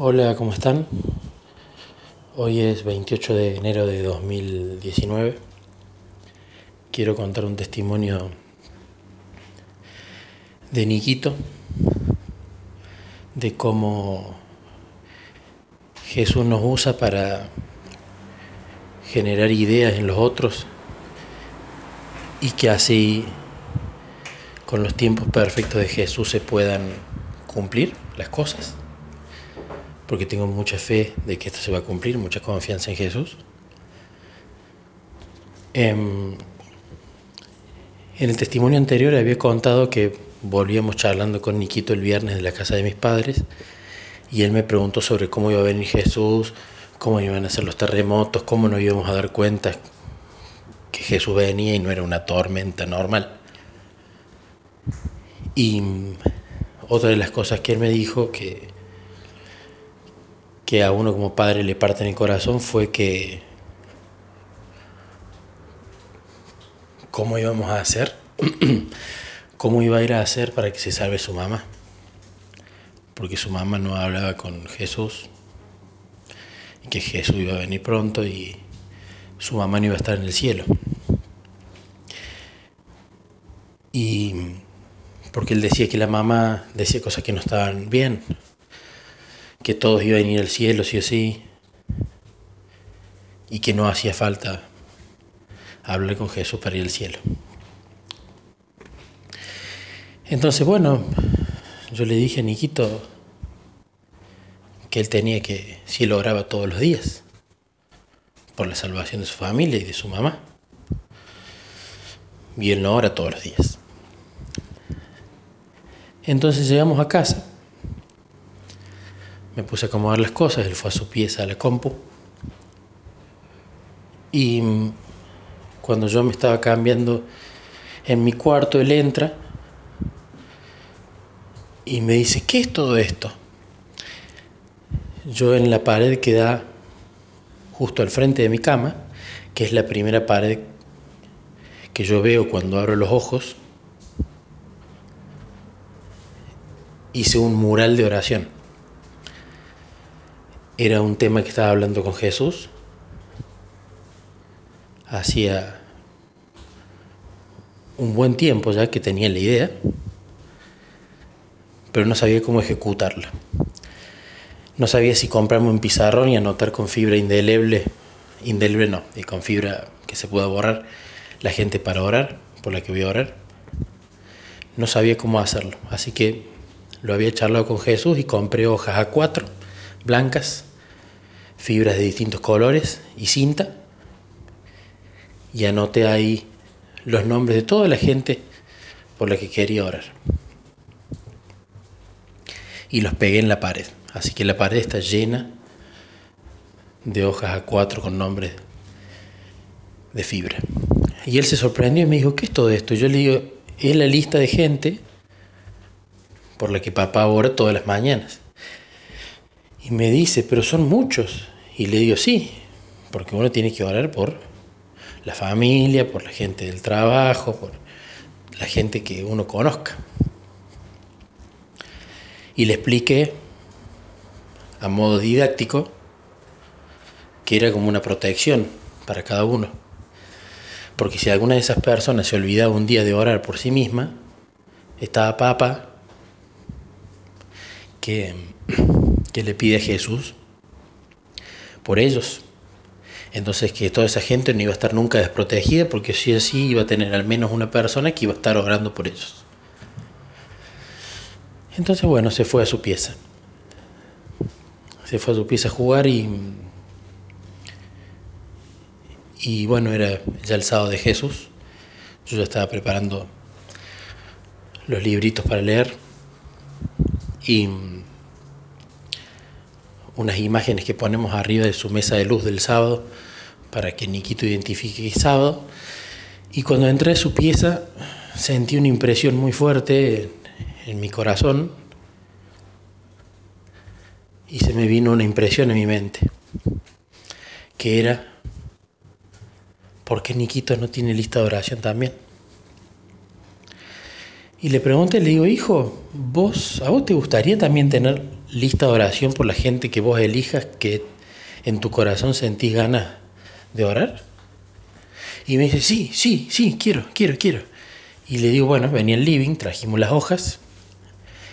Hola, ¿cómo están? Hoy es 28 de enero de 2019. Quiero contar un testimonio de Niquito, de cómo Jesús nos usa para generar ideas en los otros y que así con los tiempos perfectos de Jesús se puedan cumplir las cosas porque tengo mucha fe de que esto se va a cumplir, mucha confianza en Jesús. Em, en el testimonio anterior había contado que volvíamos charlando con Niquito el viernes de la casa de mis padres y él me preguntó sobre cómo iba a venir Jesús, cómo iban a ser los terremotos, cómo nos íbamos a dar cuenta que Jesús venía y no era una tormenta normal. Y otra de las cosas que él me dijo que que a uno como padre le parte el corazón fue que cómo íbamos a hacer, cómo iba a ir a hacer para que se salve su mamá, porque su mamá no hablaba con Jesús y que Jesús iba a venir pronto y su mamá no iba a estar en el cielo. Y porque él decía que la mamá decía cosas que no estaban bien, que todos iban a ir al cielo, sí o sí, y que no hacía falta hablar con Jesús para ir al cielo. Entonces, bueno, yo le dije a Niquito que él tenía que, si él oraba todos los días, por la salvación de su familia y de su mamá, y él no ora todos los días. Entonces llegamos a casa me puse a acomodar las cosas, él fue a su pieza a la compu. Y cuando yo me estaba cambiando en mi cuarto, él entra y me dice, ¿qué es todo esto? Yo en la pared que da justo al frente de mi cama, que es la primera pared que yo veo cuando abro los ojos, hice un mural de oración era un tema que estaba hablando con Jesús. Hacía un buen tiempo ya que tenía la idea, pero no sabía cómo ejecutarla. No sabía si comprarme un pizarrón y anotar con fibra indeleble, indeleble no, y con fibra que se pueda borrar, la gente para orar, por la que voy a orar. No sabía cómo hacerlo, así que lo había charlado con Jesús y compré hojas a cuatro, blancas, fibras de distintos colores y cinta. Y anoté ahí los nombres de toda la gente por la que quería orar. Y los pegué en la pared. Así que la pared está llena de hojas a cuatro con nombres de fibra. Y él se sorprendió y me dijo, ¿qué es todo esto? Yo le digo, es la lista de gente por la que papá ora todas las mañanas. Y me dice, pero son muchos. Y le digo, sí, porque uno tiene que orar por la familia, por la gente del trabajo, por la gente que uno conozca. Y le expliqué a modo didáctico que era como una protección para cada uno. Porque si alguna de esas personas se olvidaba un día de orar por sí misma, estaba papa que que le pide a Jesús por ellos. Entonces que toda esa gente no iba a estar nunca desprotegida porque si así iba a tener al menos una persona que iba a estar orando por ellos. Entonces bueno, se fue a su pieza. Se fue a su pieza a jugar y y bueno, era ya el sábado de Jesús. Yo ya estaba preparando los libritos para leer y unas imágenes que ponemos arriba de su mesa de luz del sábado para que Niquito identifique que es sábado. Y cuando entré a su pieza sentí una impresión muy fuerte en, mi corazón y se me vino una impresión en mi mente, que era, ¿por qué Niquito no tiene lista de oración también? Y le pregunté, le digo, hijo, ¿vos, ¿a vos te gustaría también tener lista de oración por la gente que vos elijas que en tu corazón sentís ganas de orar? Y me dice, sí, sí, sí, quiero, quiero, quiero. Y le digo, bueno, venía el living, trajimos las hojas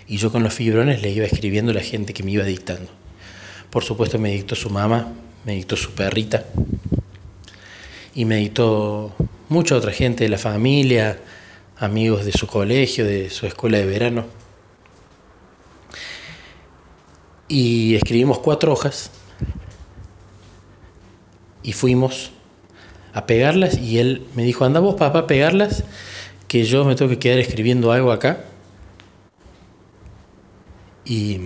y yo con los fibrones le iba escribiendo a la gente que me iba dictando. Por supuesto me dictó su mamá, me dictó su perrita y me dictó mucha otra gente de la familia, amigos de su colegio, de su escuela de verano. Y escribimos cuatro hojas y fuimos a pegarlas y él me dijo, anda vos papá a pegarlas, que yo me tengo que quedar escribiendo algo acá. Y,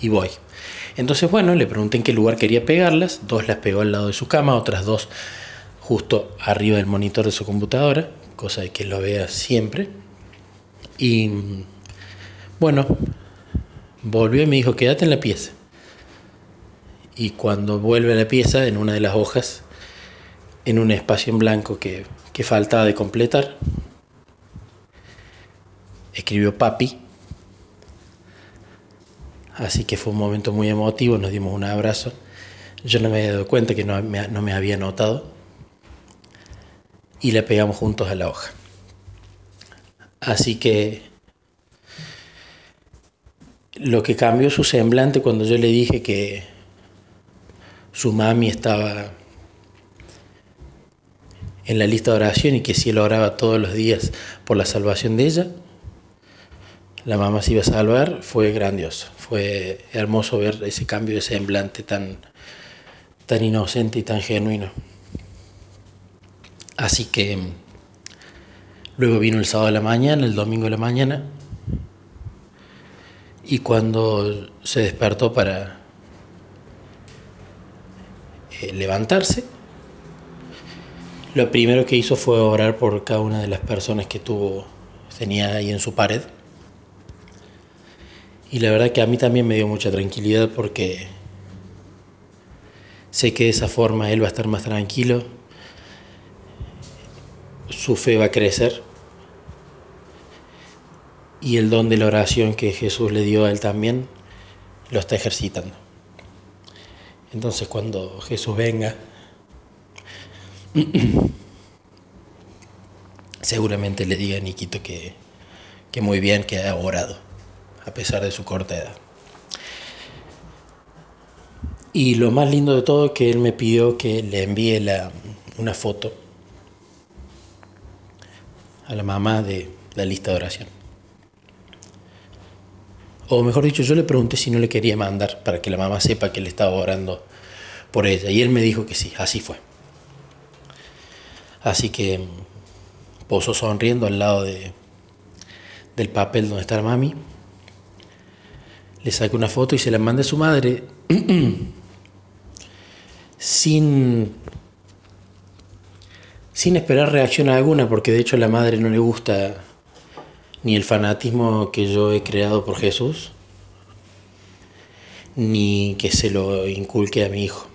y voy. Entonces, bueno, le pregunté en qué lugar quería pegarlas, dos las pegó al lado de su cama, otras dos justo arriba del monitor de su computadora, cosa de que lo vea siempre. Y bueno, volvió y me dijo, quédate en la pieza. Y cuando vuelve a la pieza, en una de las hojas, en un espacio en blanco que, que faltaba de completar, escribió papi. Así que fue un momento muy emotivo, nos dimos un abrazo. Yo no me había dado cuenta que no me, no me había notado. Y le pegamos juntos a la hoja. Así que lo que cambió su semblante cuando yo le dije que su mami estaba en la lista de oración y que si él oraba todos los días por la salvación de ella, la mamá se iba a salvar, fue grandioso. Fue hermoso ver ese cambio de semblante tan, tan inocente y tan genuino. Así que luego vino el sábado de la mañana, el domingo de la mañana, y cuando se despertó para eh, levantarse, lo primero que hizo fue orar por cada una de las personas que tuvo, tenía ahí en su pared. Y la verdad que a mí también me dio mucha tranquilidad porque sé que de esa forma él va a estar más tranquilo, su fe va a crecer y el don de la oración que Jesús le dio a él también lo está ejercitando. Entonces cuando Jesús venga, seguramente le diga a Niquito que, que muy bien que ha orado, a pesar de su corta edad. Y lo más lindo de todo es que él me pidió que le envíe la, una foto a la mamá de la lista de oración. O mejor dicho, yo le pregunté si no le quería mandar para que la mamá sepa que le estaba orando por ella. Y él me dijo que sí, así fue. Así que mm, posó sonriendo al lado de, del papel donde está la mami. Le saqué una foto y se la mandé a su madre sin, sin esperar reacción alguna, porque de hecho la madre no le gusta ni el fanatismo que yo he creado por Jesús, ni que se lo inculque a mi hijo.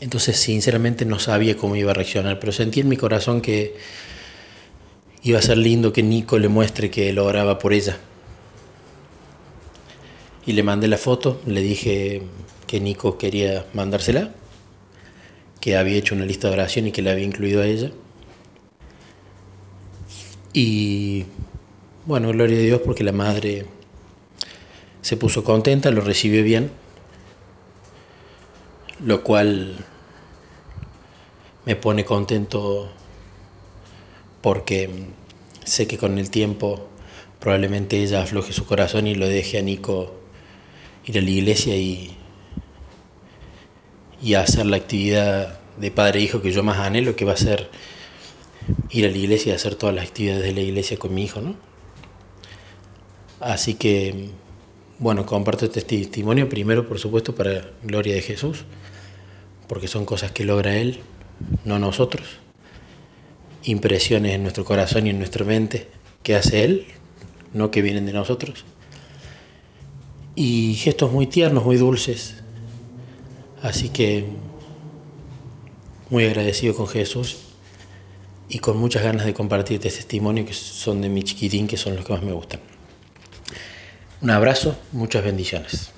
Entonces, sinceramente no sabía cómo iba a reaccionar, pero sentí en mi corazón que iba a ser lindo que Nico le muestre que lo oraba por ella. Y le mandé la foto, le dije que Nico quería mandársela, que había hecho una lista de oración y que la había incluido a ella. Y bueno, gloria a Dios porque la madre se puso contenta, lo recibió bien, lo cual me pone contento porque sé que con el tiempo probablemente ella afloje su corazón y lo deje a Nico ir a la iglesia y, y hacer la actividad de padre e hijo que yo más anhelo, que va a ser ir a la iglesia y hacer todas las actividades de la iglesia con mi hijo, ¿no? Así que, bueno, comparto este testimonio primero, por supuesto, para gloria de Jesús, porque son cosas que logra Él, no nosotros. Impresiones en nuestro corazón y en nuestra mente que hace Él, no que vienen de nosotros. Y gestos muy tiernos, muy dulces. Así que muy agradecido con Jesús y con muchas ganas de compartir este testimonio que son de mi chiquitín, que son los que más me gustan. Un abrazo, muchas bendiciones.